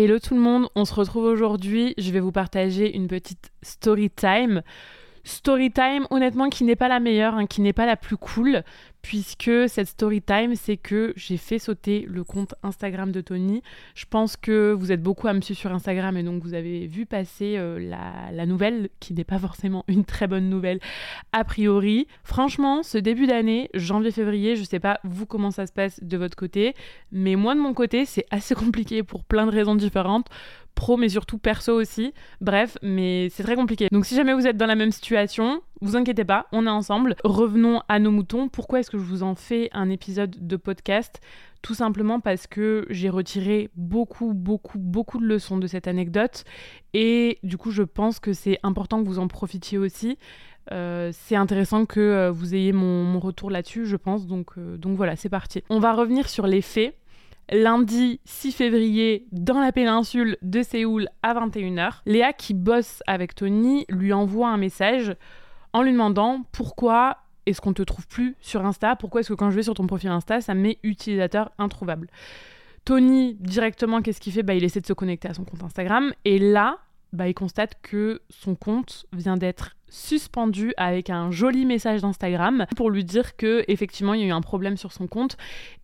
Hello tout le monde, on se retrouve aujourd'hui. Je vais vous partager une petite story time. Story time, honnêtement, qui n'est pas la meilleure, hein, qui n'est pas la plus cool, puisque cette story time, c'est que j'ai fait sauter le compte Instagram de Tony. Je pense que vous êtes beaucoup à me suivre sur Instagram et donc vous avez vu passer euh, la, la, nouvelle, qui n'est pas forcément une très bonne nouvelle a priori. Franchement, ce début d'année, janvier-février, je sais pas vous comment ça se passe de votre côté, mais moi de mon côté, c'est assez compliqué pour plein de raisons différentes pro mais surtout perso aussi. Bref, mais c'est très compliqué. Donc si jamais vous êtes dans la même situation, vous inquiétez pas, on est ensemble. Revenons à nos moutons. Pourquoi est-ce que je vous en fais un épisode de podcast? Tout simplement parce que j'ai retiré beaucoup, beaucoup, beaucoup de leçons de cette anecdote. Et du coup, je pense que c'est important que vous en profitiez aussi. Euh, c'est intéressant que euh, vous ayez mon, retour là-dessus, je pense. Donc, euh, donc voilà, c'est parti. On va revenir sur les faits lundi 6 février dans la péninsule de Séoul à 21h. Léa qui bosse avec Tony lui envoie un message en lui demandant pourquoi est-ce qu'on te trouve plus sur Insta? Pourquoi est-ce que quand je vais sur ton profil Insta, ça met utilisateur introuvable? Tony, directement, qu'est-ce qu'il fait? Bah, Il essaie de se connecter à son compte Instagram. Et là, bah, il constate que son compte vient d'être suspendu avec un joli message d'Instagram pour lui dire que effectivement il y a eu un problème sur son compte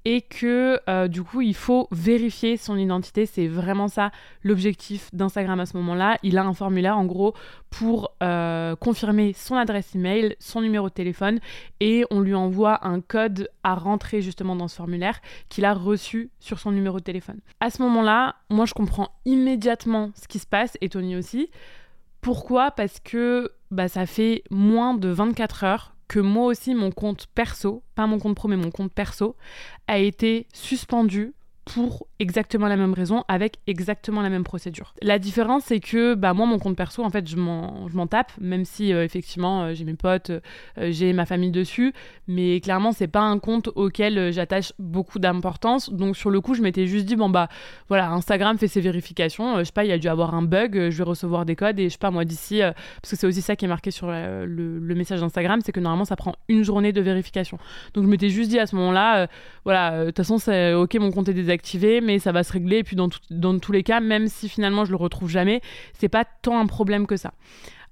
et que euh, du coup il faut vérifier son identité. C'est vraiment ça l'objectif d'Instagram à ce moment-là. Il a un formulaire en gros pour euh, confirmer son adresse email son numéro de téléphone et on lui envoie un code à rentrer justement dans ce formulaire qu'il a reçu sur son numéro de téléphone. À ce moment-là moi je comprends immédiatement ce qui se passe et Tony aussi. Pourquoi? Parce que bah, ça fait moins de 24 heures que moi aussi, mon compte perso, pas mon compte pro, mais mon compte perso, a été suspendu pour exactement la même raison, avec exactement la même procédure. La différence, c'est que bah, moi, mon compte perso, en fait, je m'en tape, même si euh, effectivement, euh, j'ai mes potes, euh, j'ai ma famille dessus, mais clairement, c'est pas un compte auquel j'attache beaucoup d'importance. Donc, sur le coup, je m'étais juste dit, bon, bah voilà, Instagram fait ses vérifications, je sais pas, il y a dû avoir un bug, je vais recevoir des codes, et je sais pas, moi, d'ici, parce que c'est aussi ça qui est marqué sur le, le, message d'Instagram, c'est que normalement, ça prend une journée de vérification. Donc, je m'étais juste dit à ce moment-là, voilà, de toute façon, c'est ok, mon compte est désactivé, mais ça va se régler. Et puis dans, tous les cas, même si finalement je le retrouve jamais, c'est pas tant un problème que ça.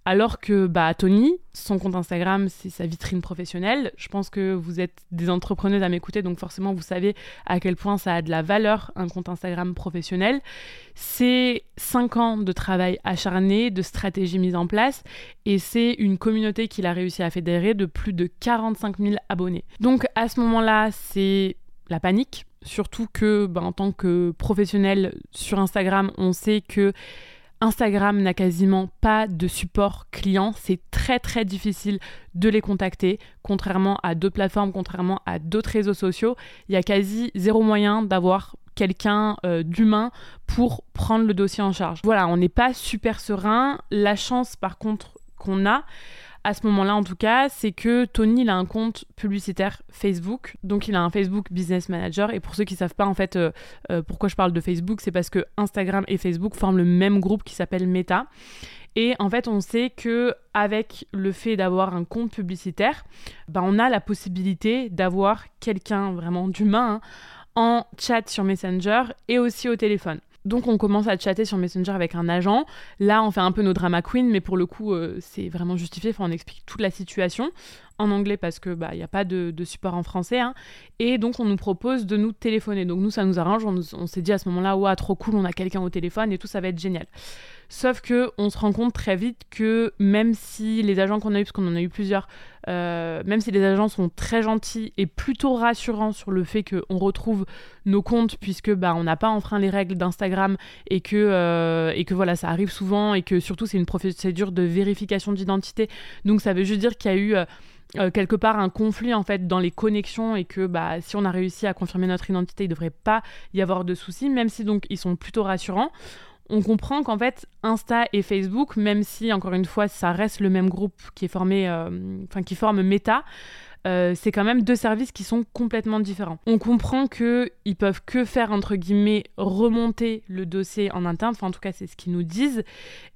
Alors que bah, Tony, son compte Instagram, c'est sa vitrine professionnelle. Je pense que vous êtes des entrepreneurs à m'écouter, donc forcément vous savez à quel point ça a de la valeur, un compte Instagram professionnel. C'est 5 ans de travail acharné, de stratégie mise en place, et c'est une communauté qu'il a réussi à fédérer de plus de 45 000 abonnés. Donc à ce moment-là, c'est la panique, Surtout que, ben, en tant que professionnel sur Instagram, on sait que Instagram n'a quasiment pas de support client. C'est très très difficile de les contacter. Contrairement à d'autres plateformes, contrairement à d'autres réseaux sociaux, il y a quasi zéro moyen d'avoir quelqu'un euh, d'humain pour prendre le dossier en charge. Voilà, on n'est pas super serein. La chance par contre qu'on a, à ce moment-là en tout cas, c'est que Tony il a un compte publicitaire Facebook, donc il a un Facebook Business Manager. Et pour ceux qui savent pas en fait euh, euh, pourquoi je parle de Facebook, c'est parce que Instagram et Facebook forment le même groupe qui s'appelle Meta. Et en fait, on sait que avec le fait d'avoir un compte publicitaire, ben, on a la possibilité d'avoir quelqu'un vraiment d'humain hein, en chat sur Messenger et aussi au téléphone. Donc on commence à chatter sur Messenger avec un agent. Là, on fait un peu nos drama queen, mais pour le coup, euh, c'est vraiment justifié. Enfin, on explique toute la situation en anglais parce que bah il n'y a pas de, support en français. Hein. Et donc on nous propose de nous téléphoner. Donc nous, ça nous arrange. On, s'est dit à ce moment-là, ouais, trop cool, on a quelqu'un au téléphone et tout, ça va être génial. Sauf que on se rend compte très vite que même si les agents qu'on a eu, parce qu'on en a eu plusieurs, euh, même si les agents sont très gentils et plutôt rassurants sur le fait qu'on retrouve nos comptes puisque bah on n'a pas enfreint les règles d'Instagram et que euh, voilà ça arrive souvent et que surtout c'est une procédure de vérification d'identité. Donc ça veut juste dire qu'il y a eu euh, quelque part un conflit en fait dans les connexions et que bah si on a réussi à confirmer notre identité, il devrait pas y avoir de soucis, même si donc ils sont plutôt rassurants on comprend qu'en fait, Insta et Facebook, même si, encore une fois, ça reste le même groupe qui est formé, euh, enfin, qui forme Meta, euh, c'est quand même deux services qui sont complètement différents. On comprend que ils peuvent que faire entre guillemets remonter le dossier en interne, enfin en tout cas c'est ce qu'ils nous disent,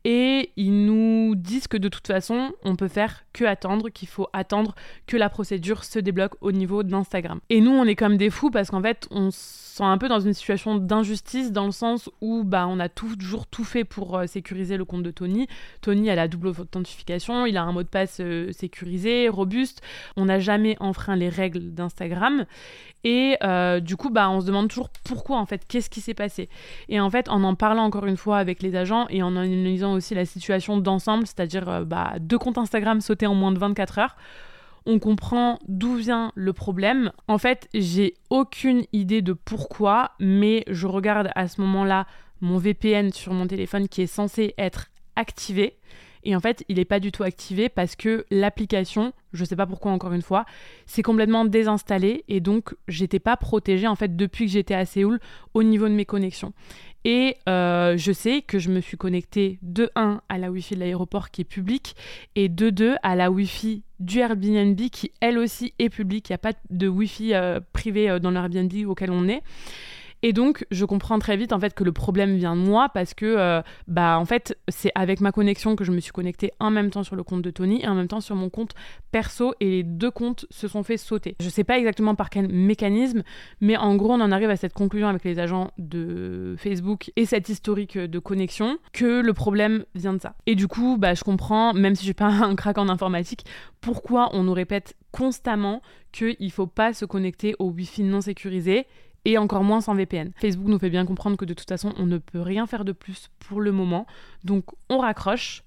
et ils nous disent que de toute façon on peut faire que attendre, qu'il faut attendre que la procédure se débloque au niveau d'Instagram. Et nous on est comme des fous parce qu'en fait on sent un peu dans une situation d'injustice dans le sens où bah on a toujours tout fait pour euh, sécuriser le compte de Tony. Tony a la double authentification, il a un mot de passe euh, sécurisé, robuste. On n'a jamais enfreint les règles d'Instagram. Et euh, du coup, bah, on se demande toujours pourquoi, en fait, qu'est-ce qui s'est passé. Et en fait, en en parlant encore une fois avec les agents et en analysant aussi la situation d'ensemble, c'est-à-dire bah, deux comptes Instagram sautés en moins de 24 heures, on comprend d'où vient le problème. En fait, j'ai aucune idée de pourquoi, mais je regarde à ce moment-là mon VPN sur mon téléphone qui est censé être activé. Et en fait, il n'est pas du tout activé parce que l'application, je ne sais pas pourquoi encore une fois, c'est complètement désinstallé et donc j'étais pas protégée en fait depuis que j'étais à Séoul au niveau de mes connexions. Et euh, je sais que je me suis connectée de 1 à la Wi-Fi de l'aéroport qui est publique et de 2 à la Wi-Fi du Airbnb qui elle aussi est publique. Il n'y a pas de Wi-Fi euh, privé euh, dans l'Airbnb auquel on est. Et donc, je comprends très vite en fait que le problème vient de moi parce que, euh, bah, en fait, c'est avec ma connexion que je me suis connectée en même temps sur le compte de Tony et en même temps sur mon compte perso et les deux comptes se sont fait sauter. Je sais pas exactement par quel mécanisme, mais en gros, on en arrive à cette conclusion avec les agents de Facebook et cette historique de connexion que le problème vient de ça. Et du coup, bah, je comprends, même si je suis pas un crack en informatique, pourquoi on nous répète constamment qu'il ne faut pas se connecter au Wi-Fi non sécurisé et encore moins sans VPN. Facebook nous fait bien comprendre que de toute façon, on ne peut rien faire de plus pour le moment. Donc on raccroche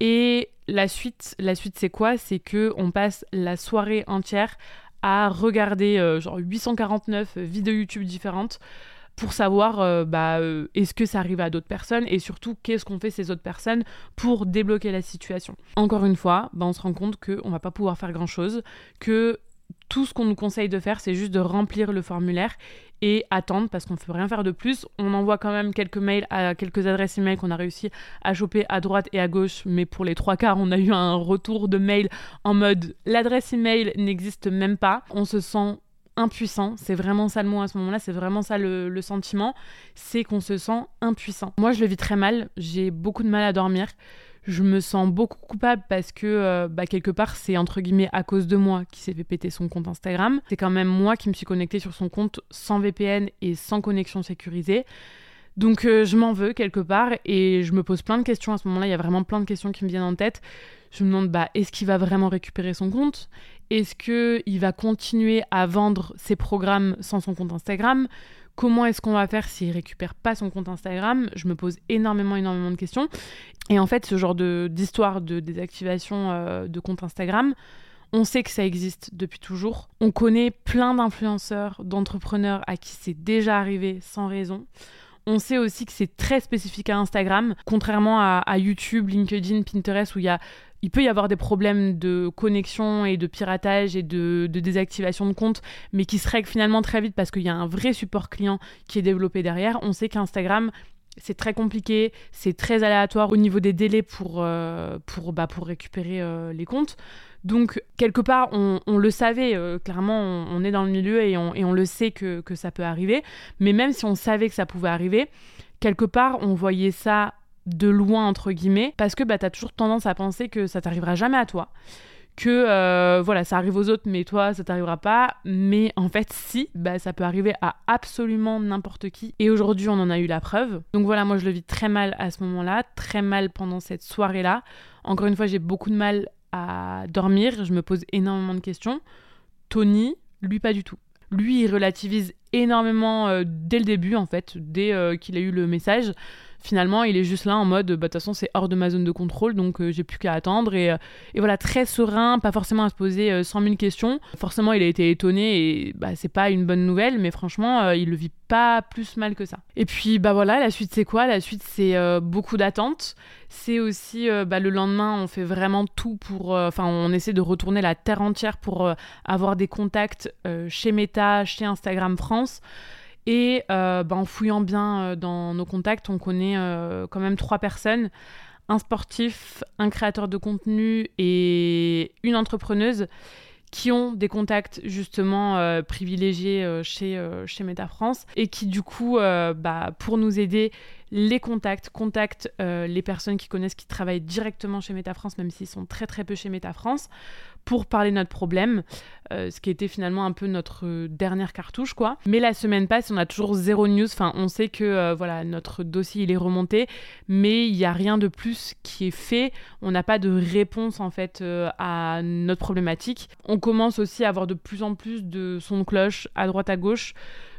et la suite, la suite c'est quoi? C'est que on passe la soirée entière à regarder euh, genre 849 vidéos YouTube différentes pour savoir euh, bah, euh, est-ce que ça arrive à d'autres personnes et surtout qu'est-ce qu'on fait ces autres personnes pour débloquer la situation. Encore une fois, bah, on se rend compte qu'on va pas pouvoir faire grand-chose, que tout ce qu'on nous conseille de faire, c'est juste de remplir le formulaire et attendre parce qu'on ne peut rien faire de plus. On envoie quand même quelques mails à quelques adresses email qu'on a réussi à choper à droite et à gauche, mais pour les trois quarts, on a eu un retour de mail en mode l'adresse email n'existe même pas. On se sent impuissant, c'est vraiment ça le mot à ce moment-là, c'est vraiment ça le, le sentiment, c'est qu'on se sent impuissant. Moi je le vis très mal, j'ai beaucoup de mal à dormir je me sens beaucoup coupable parce que euh, bah, quelque part c'est entre guillemets à cause de moi qui s'est fait péter son compte Instagram. C'est quand même moi qui me suis connectée sur son compte sans VPN et sans connexion sécurisée. Donc euh, je m'en veux quelque part et je me pose plein de questions à ce moment-là. Il y a vraiment plein de questions qui me viennent en tête. Je me demande bah, est-ce qu'il va vraiment récupérer son compte? Est-ce qu'il va continuer à vendre ses programmes sans son compte Instagram? Comment est-ce qu'on va faire s'il récupère pas son compte Instagram? Je me pose énormément, énormément de questions. Et en fait, ce genre d'histoire de, désactivation euh, de compte Instagram, on sait que ça existe depuis toujours. On connaît plein d'influenceurs, d'entrepreneurs à qui c'est déjà arrivé sans raison. On sait aussi que c'est très spécifique à Instagram, contrairement à, YouTube, LinkedIn, Pinterest, où il a peut y avoir des problèmes de connexion et de piratage et de, désactivation de compte, mais qui se règlent finalement très vite parce qu'il y a un vrai support client qui est développé derrière. On sait qu'Instagram, c'est très compliqué, c'est très aléatoire au niveau des délais pour, euh, pour, bah, pour récupérer euh, les comptes. Donc, quelque part, on, le savait, euh, clairement, on, est dans le milieu et on, et on le sait que, que ça peut arriver. Mais même si on savait que ça pouvait arriver, quelque part, on voyait ça de loin entre guillemets parce que bah t'as toujours tendance à penser que ça t'arrivera jamais à toi que euh, voilà ça arrive aux autres mais toi ça t'arrivera pas. Mais en fait si bah ça peut arriver à absolument n'importe qui. Et aujourd'hui on en a eu la preuve. Donc voilà moi je le vis très mal à ce moment-là très mal pendant cette soirée là encore une fois j'ai beaucoup de mal à dormir. Je me pose énormément de questions. Tony lui pas du tout. Lui il relativise énormément euh, dès le début en fait dès euh, qu'il a eu le message finalement, il est juste là en mode, bah, de toute façon, c'est hors de ma zone de contrôle, donc euh, j'ai plus qu'à attendre. Et, euh, et, voilà, très serein, pas forcément à se poser 100 euh, 000 questions. Forcément, il a été étonné et bah, c'est pas une bonne nouvelle, mais franchement, il le vit pas plus mal que ça. Et puis, bah voilà, la suite, c'est quoi? La suite, c'est beaucoup d'attentes. C'est aussi, bah, le lendemain, on fait vraiment tout pour. Enfin, on essaie de retourner la terre entière pour avoir des contacts chez Meta, chez Instagram France. Et euh, bah, en fouillant bien euh, dans nos contacts, on connaît euh, quand même trois personnes. Un sportif, un créateur de contenu et une entrepreneuse qui ont des contacts justement privilégiés chez, euh, chez Meta France et qui du coup, bah, pour nous aider, les contacts, contactent les personnes qui connaissent, qui travaillent directement chez Meta France, même s'ils sont très très peu chez Meta France, pour parler notre problème, ce qui était finalement un peu notre dernière cartouche quoi. Mais la semaine passe, on a toujours zéro news, enfin on sait que voilà notre dossier il est remonté, mais il n'y a rien de plus qui est fait, on n'a pas de réponse en fait à notre problématique. On commence aussi à avoir de plus en plus de sons de cloche à droite à gauche,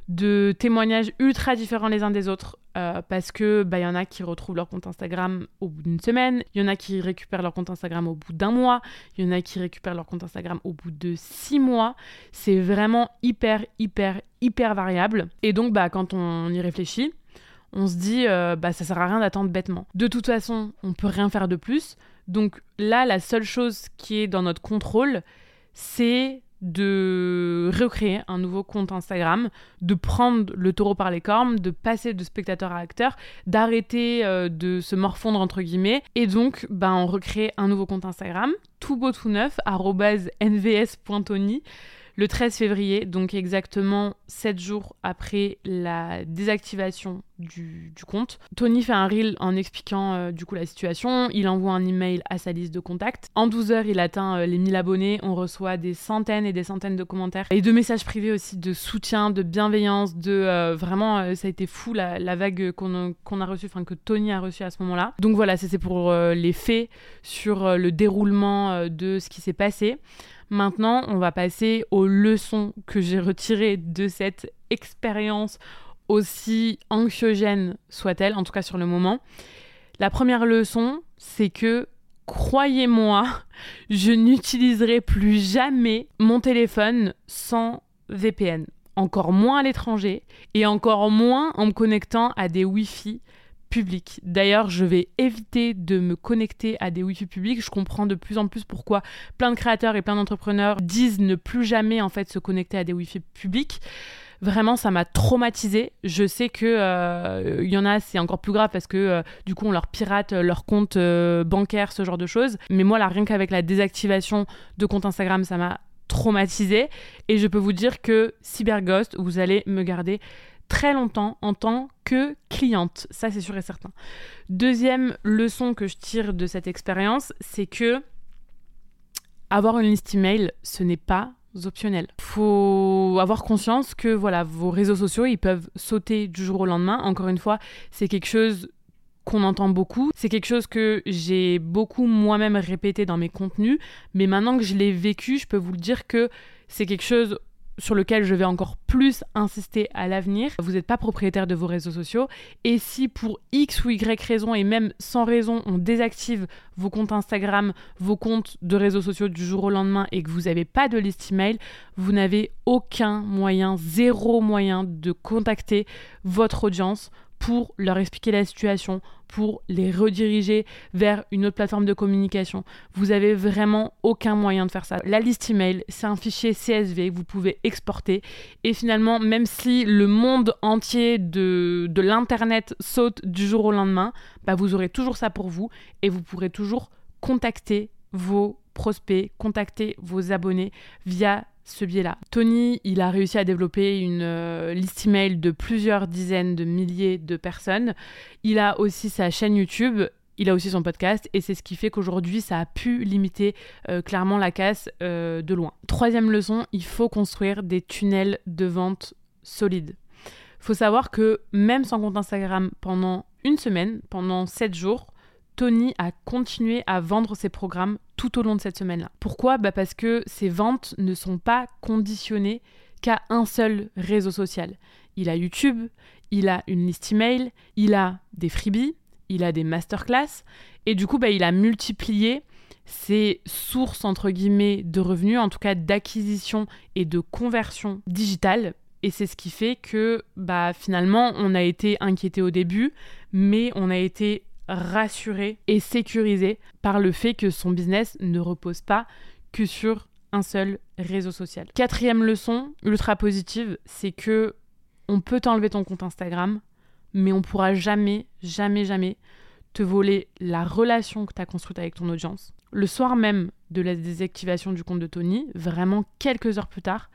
de témoignages ultra différents les uns des autres, euh, parce que bah, y en a qui retrouvent leur compte Instagram au bout d'une semaine, il y en a qui récupèrent leur compte Instagram au bout d'un mois, il y en a qui récupèrent leur compte Instagram au bout de six mois. C'est vraiment hyper, hyper, hyper variable. Et donc, bah, quand on y réfléchit, on se dit, euh, bah, ça sert à rien d'attendre bêtement. De toute façon, on peut rien faire de plus. Donc là, la seule chose qui est dans notre contrôle, c'est de recréer un nouveau compte Instagram, de prendre le taureau par les cornes, de passer de spectateur à acteur, d'arrêter euh, de se morfondre entre guillemets, et donc ben, on recrée un nouveau compte Instagram, tout beau tout neuf, nvs.tony le 13 février, donc exactement 7 jours après la désactivation du, compte. Tony fait un reel en expliquant euh, du coup la situation, il envoie un email à sa liste de contacts. En 12 heures, il atteint euh, les 1000 abonnés, on reçoit des centaines et des centaines de commentaires et de messages privés aussi de soutien, de bienveillance, de euh, vraiment ça a été fou la, vague qu'on a reçue, enfin que Tony a reçue à ce moment-là. Donc voilà, c'est pour les faits sur le déroulement de ce qui s'est passé. Maintenant, on va passer aux leçons que j'ai retirées de cette expérience aussi anxiogène soit-elle, en tout cas sur le moment. La première leçon, c'est que, croyez-moi, je n'utiliserai plus jamais mon téléphone sans VPN. Encore moins à l'étranger et encore moins en me connectant à des Wi-Fi public. D'ailleurs, je vais éviter de me connecter à des Wi-Fi publics. Je comprends de plus en plus pourquoi plein de créateurs et plein d'entrepreneurs disent ne plus jamais en fait se connecter à des Wi-Fi publics. Vraiment, ça m'a traumatisé. Je sais que il euh, y en a, c'est encore plus grave parce que euh, du coup, on leur pirate leur compte euh, bancaire, ce genre de choses. Mais moi, là, rien qu'avec la désactivation de compte Instagram, ça m'a traumatisé. Et je peux vous dire que CyberGhost, vous allez me garder très longtemps en tant que cliente. Ça, c'est sûr et certain. Deuxième leçon que je tire de cette expérience, c'est que avoir une liste email, ce n'est pas optionnel. Faut avoir conscience que voilà, vos réseaux sociaux, ils peuvent sauter du jour au lendemain. Encore une fois, c'est quelque chose qu'on entend beaucoup. C'est quelque chose que j'ai beaucoup moi-même répété dans mes contenus, mais maintenant que je l'ai vécu, je peux vous le dire que c'est quelque chose sur lequel je vais encore plus insister à l'avenir. Vous n'êtes pas propriétaire de vos réseaux sociaux et si pour X ou Y raison et même sans raison on désactive vos comptes Instagram, vos comptes de réseaux sociaux du jour au lendemain et que vous n'avez pas de liste email, vous n'avez aucun moyen, zéro moyen de contacter votre audience pour leur expliquer la situation, pour les rediriger vers une autre plateforme de communication. Vous avez vraiment aucun moyen de faire ça. La liste email, c'est un fichier CSV que vous pouvez exporter. Et finalement, même si le monde entier de, l'Internet saute du jour au lendemain, bah vous aurez toujours ça pour vous et vous pourrez toujours contacter vos prospects, contacter vos abonnés via ce biais-là. Tony, il a réussi à développer une euh, liste email de plusieurs dizaines de milliers de personnes. Il a aussi sa chaîne YouTube. Il a aussi son podcast et c'est ce qui fait qu'aujourd'hui ça a pu limiter euh, clairement la casse euh, de loin. Troisième leçon, il faut construire des tunnels de vente solides. Faut savoir que même sans compte Instagram pendant une semaine, pendant sept jours, Tony a continué à vendre ses programmes tout au long de cette semaine-là. Pourquoi? Bah Parce que ses ventes ne sont pas conditionnées qu'à un seul réseau social. Il a YouTube, il a une liste email, il a des freebies, il a des masterclass, et du coup, bah, il a multiplié ses sources, entre guillemets, de revenus, en tout cas d'acquisition et de conversion digitale. Et c'est ce qui fait que bah, finalement, on a été inquiété au début, mais on a été rassuré et sécurisé par le fait que son business ne repose pas que sur un seul réseau social. Quatrième leçon, ultra positive, c'est que on peut t'enlever ton compte Instagram, mais on pourra jamais, jamais, jamais te voler la relation que tu as construite avec ton audience. le soir même de la désactivation du compte de Tony, vraiment quelques heures plus tard,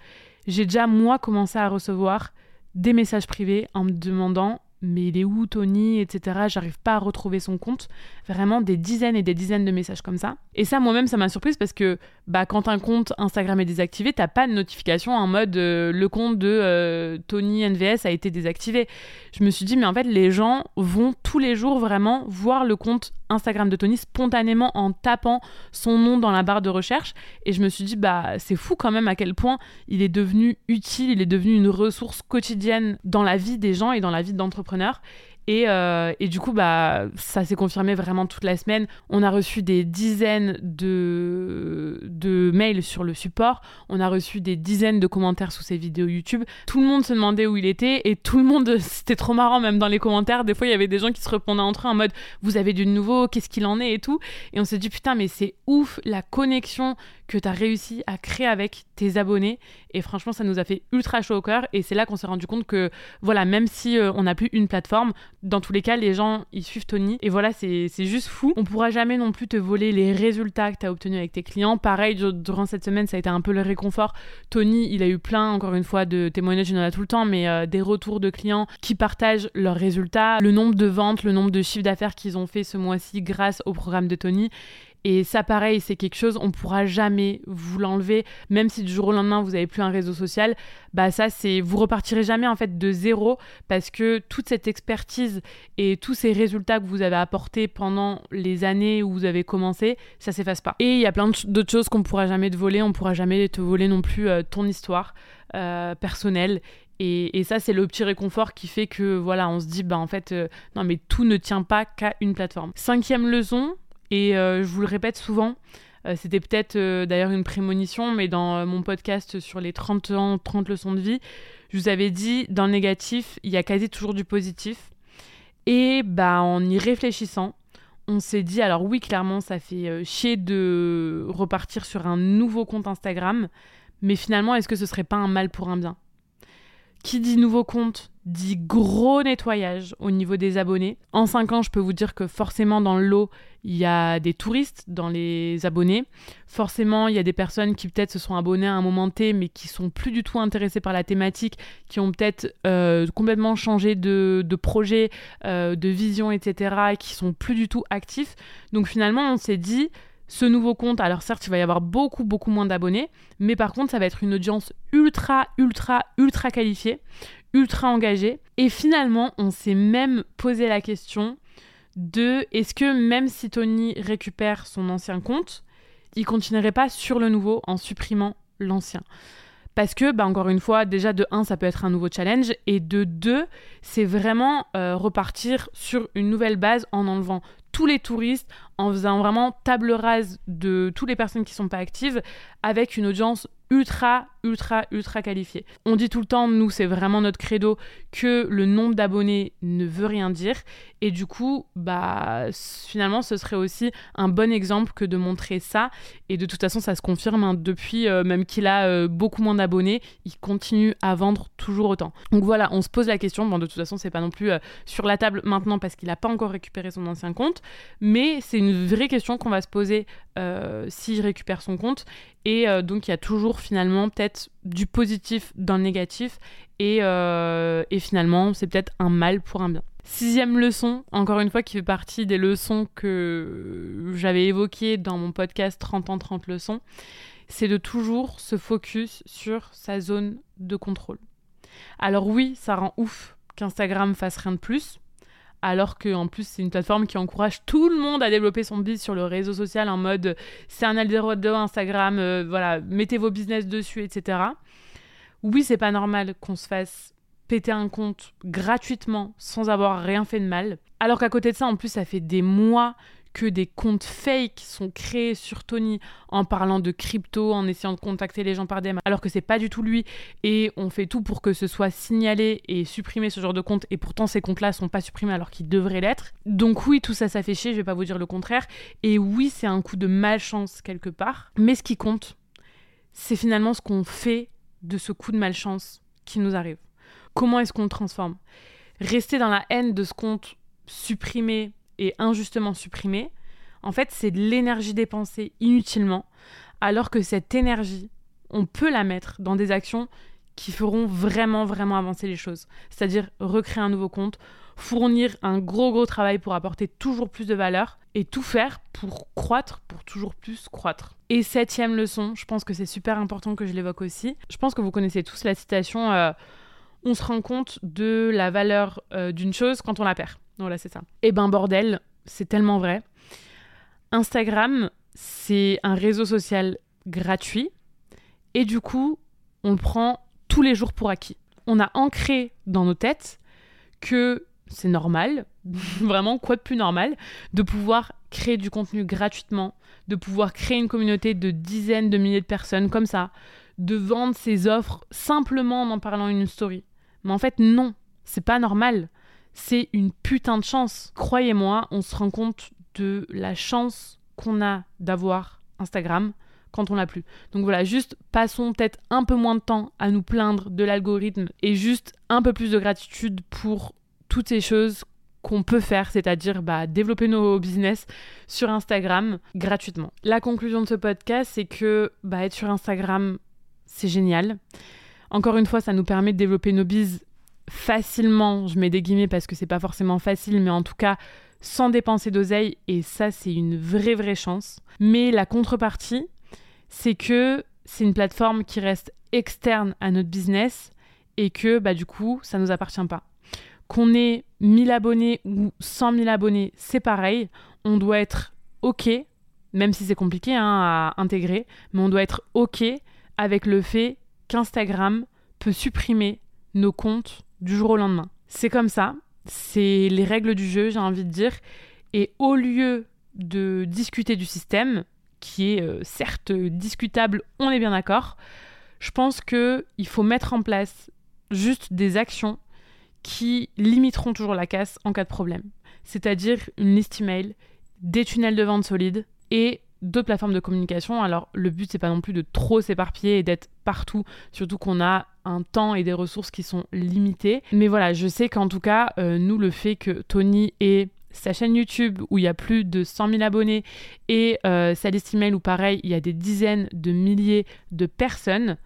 j'ai déjà moi commencé à recevoir des messages privés en me demandant mais il est où Tony, etc. J'arrive pas à retrouver son compte. Vraiment des dizaines et des dizaines de messages comme ça. Et ça, moi-même, ça m'a surprise parce que bah, quand un compte Instagram est désactivé, t'as pas de notification en mode euh, le compte de euh, Tony NVS a été désactivé. Je me suis dit, mais en fait, les gens vont tous les jours vraiment voir le compte Instagram de Tony spontanément en tapant son nom dans la barre de recherche. Et je me suis dit, bah, c'est fou quand même à quel point il est devenu utile, il est devenu une ressource quotidienne dans la vie des gens et dans la vie d'entrepreneurs. Et, euh, et, du coup, bah, ça s'est confirmé vraiment toute la semaine. On a reçu des dizaines de, de mails sur le support. On a reçu des dizaines de commentaires sous ces vidéos YouTube. Tout le monde se demandait où il était et tout le monde, c'était trop marrant même dans les commentaires. Des fois, il y avait des gens qui se répondaient entre eux en mode Vous avez du nouveau, qu'est-ce qu'il en est et tout. Et on s'est dit Putain, mais c'est ouf la connexion que tu as réussi à créer avec tes abonnés. Et franchement, ça nous a fait ultra chaud au cœur. Et c'est là qu'on s'est rendu compte que, voilà, même si euh, on n'a plus une plateforme, dans tous les cas, les gens, ils suivent Tony. Et voilà, c'est juste fou. On pourra jamais non plus te voler les résultats que tu as obtenus avec tes clients. Pareil, durant cette semaine, ça a été un peu le réconfort. Tony, il a eu plein, encore une fois, de témoignages, il en a tout le temps, mais euh, des retours de clients qui partagent leurs résultats, le nombre de ventes, le nombre de chiffres d'affaires qu'ils ont fait ce mois-ci grâce au programme de Tony. Et ça, pareil, c'est quelque chose, on pourra jamais vous l'enlever, même si du jour au lendemain vous n'avez plus un réseau social. Bah ça, c'est vous repartirez jamais en fait de zéro parce que toute cette expertise et tous ces résultats que vous avez apportés pendant les années où vous avez commencé, ça s'efface pas. Et il y a plein d'autres choses qu'on pourra jamais te voler. On pourra jamais te voler non plus euh, ton histoire euh, personnelle. Et, ça, c'est le petit réconfort qui fait que, voilà, on se dit, bah en fait, euh, non, mais tout ne tient pas qu'à une plateforme. Cinquième leçon, et euh, je vous le répète souvent, euh, c'était peut-être euh, d'ailleurs une prémonition, mais dans mon podcast sur les 30 ans, 30 leçons de vie, je vous avais dit, dans le négatif, il y a quasi toujours du positif. Et bah, en y réfléchissant, on s'est dit, alors oui, clairement, ça fait chier de repartir sur un nouveau compte Instagram, mais finalement, est-ce que ce serait pas un mal pour un bien? Qui dit nouveau compte dit gros nettoyage au niveau des abonnés. En 5 ans, je peux vous dire que forcément dans le lot, il y a des touristes dans les abonnés. Forcément, il y a des personnes qui peut-être se sont abonnées à un moment T, mais qui sont plus du tout intéressées par la thématique, qui ont peut-être euh, complètement changé de, projet, euh, de vision, etc., et qui sont plus du tout actifs. Donc finalement, on s'est dit, ce nouveau compte, alors certes, il va y avoir beaucoup, beaucoup moins d'abonnés, mais par contre, ça va être une audience ultra, ultra, ultra qualifiée, ultra engagée. Et finalement, on s'est même posé la question de est-ce que même si Tony récupère son ancien compte, il continuerait pas sur le nouveau en supprimant l'ancien? Parce que, bah, encore une fois, déjà de 1, ça peut être un nouveau challenge, et de 2, c'est vraiment euh, repartir sur une nouvelle base en enlevant tous les touristes, en faisant vraiment table rase de toutes les personnes qui sont pas actives, avec une audience ultra, ultra, ultra qualifié. On dit tout le temps, nous, c'est vraiment notre credo, que le nombre d'abonnés ne veut rien dire. Et du coup, bah, finalement, ce serait aussi un bon exemple que de montrer ça. Et de toute façon, ça se confirme. Hein. depuis, euh, même qu'il a euh, beaucoup moins d'abonnés, il continue à vendre toujours autant. Donc voilà, on se pose la question. Bon, de toute façon, c'est pas non plus euh, sur la table maintenant parce qu'il n'a pas encore récupéré son ancien compte. Mais c'est une vraie question qu'on va se poser s'il récupère son compte. Et donc, il y a toujours finalement peut-être du positif dans le négatif. Et, et finalement, c'est peut-être un mal pour un bien. Sixième leçon, encore une fois, qui fait partie des leçons que j'avais évoquées dans mon podcast 30 ans 30 leçons, c'est de toujours se focus sur sa zone de contrôle. Alors oui, ça rend ouf qu'Instagram fasse rien de plus, alors qu'en plus c'est une plateforme qui encourage tout le monde à développer son business sur le réseau social en mode c'est un Eldorado Instagram, euh, voilà, mettez vos business dessus, etc. Oui, c'est pas normal qu'on se fasse péter un compte gratuitement sans avoir rien fait de mal. Alors qu'à côté de ça, en plus, ça fait des mois que des comptes fake sont créés sur Tony en parlant de crypto, en essayant de contacter les gens par DM, alors que c'est pas du tout lui. Et on fait tout pour que ce soit signalé et supprimé ce genre de compte. Et pourtant, ces comptes-là sont pas supprimés alors qu'ils devraient l'être. Donc oui, tout ça, ça fait chier. Je vais pas vous dire le contraire. Et oui, c'est un coup de malchance quelque part. Mais ce qui compte, c'est finalement ce qu'on fait de ce coup de malchance qui nous arrive. Comment est-ce qu'on le transforme? Rester dans la haine de ce compte supprimé et injustement supprimé, En fait, c'est de l'énergie dépensée inutilement, alors que cette énergie, on peut la mettre dans des actions qui feront vraiment, vraiment avancer les choses. C'est-à-dire recréer un nouveau compte, fournir un gros, gros travail pour apporter toujours plus de valeur et tout faire pour croître, pour toujours plus croître. Et septième leçon, je pense que c'est super important que je l'évoque aussi. Je pense que vous connaissez tous la citation euh, On se rend compte de la valeur euh, d'une chose quand on la perd. Voilà, c'est ça. Et eh ben, bordel, c'est tellement vrai. Instagram, c'est un réseau social gratuit et du coup, on le prend tous les jours pour acquis. On a ancré dans nos têtes que c'est normal, vraiment quoi de plus normal, de pouvoir créer du contenu gratuitement, de pouvoir créer une communauté de dizaines de milliers de personnes comme ça, de vendre ses offres simplement en en parlant une story. Mais en fait, non, c'est pas normal. C'est une putain de chance. Croyez-moi, on se rend compte de la chance qu'on a d'avoir Instagram, quand on l'a plus. Donc voilà, juste passons peut-être un peu moins de temps à nous plaindre de l'algorithme et juste un peu plus de gratitude pour toutes ces choses qu'on peut faire, c'est-à-dire bah, développer nos business sur Instagram gratuitement. La conclusion de ce podcast, c'est que bah, être sur Instagram, c'est génial. Encore une fois, ça nous permet de développer nos biz facilement. Je mets des guillemets parce que c'est pas forcément facile, mais en tout cas sans dépenser d'oseille. Et ça, c'est une vraie, vraie chance. Mais la contrepartie, c'est que c'est une plateforme qui reste externe à notre business et que bah, du coup, ça nous appartient pas. Qu'on ait 1000 abonnés ou 100 000 abonnés, c'est pareil. On doit être OK, même si c'est compliqué hein, à intégrer, mais on doit être OK avec le fait qu'Instagram peut supprimer nos comptes du jour au lendemain. C'est comme ça, c'est les règles du jeu, j'ai envie de dire. Et au lieu de discuter du système, qui est euh, certes discutable, on est bien d'accord. Je pense qu'il faut mettre en place juste des actions qui limiteront toujours la casse en cas de problème. C'est-à-dire une liste email, des tunnels de vente solides et d'autres plateformes de communication. Alors le but c'est pas non plus de trop s'éparpiller et d'être partout, surtout qu'on a un temps et des ressources qui sont limitées. Mais voilà, je sais qu'en tout cas, euh, nous le fait que Tony ait sa chaîne YouTube où il y a plus de 100 000 abonnés et euh, sa liste email où pareil, il y a des dizaines de milliers de personnes,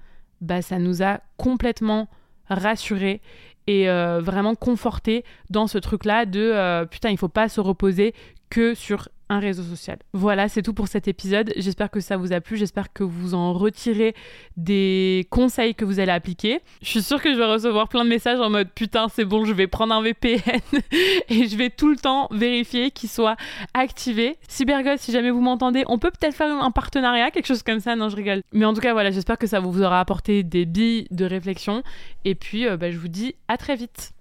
bah ça nous a complètement rassurés et euh, vraiment confortés dans ce truc-là de euh, putain, il faut pas se reposer que sur un réseau social. Voilà, c'est tout pour cet épisode. J'espère que ça vous a plu. J'espère que vous en retirez des conseils que vous allez appliquer. Je suis sûre que je vais recevoir plein de messages en mode putain, c'est bon, je vais prendre un VPN et je vais tout le temps vérifier qu'il soit activé. Cybergod, si jamais vous m'entendez, on peut peut-être faire un partenariat, quelque chose comme ça. Non, je rigole. Mais en tout cas, voilà, j'espère que ça vous aura apporté des billes de réflexion. Et puis, euh, bah, je vous dis à très vite.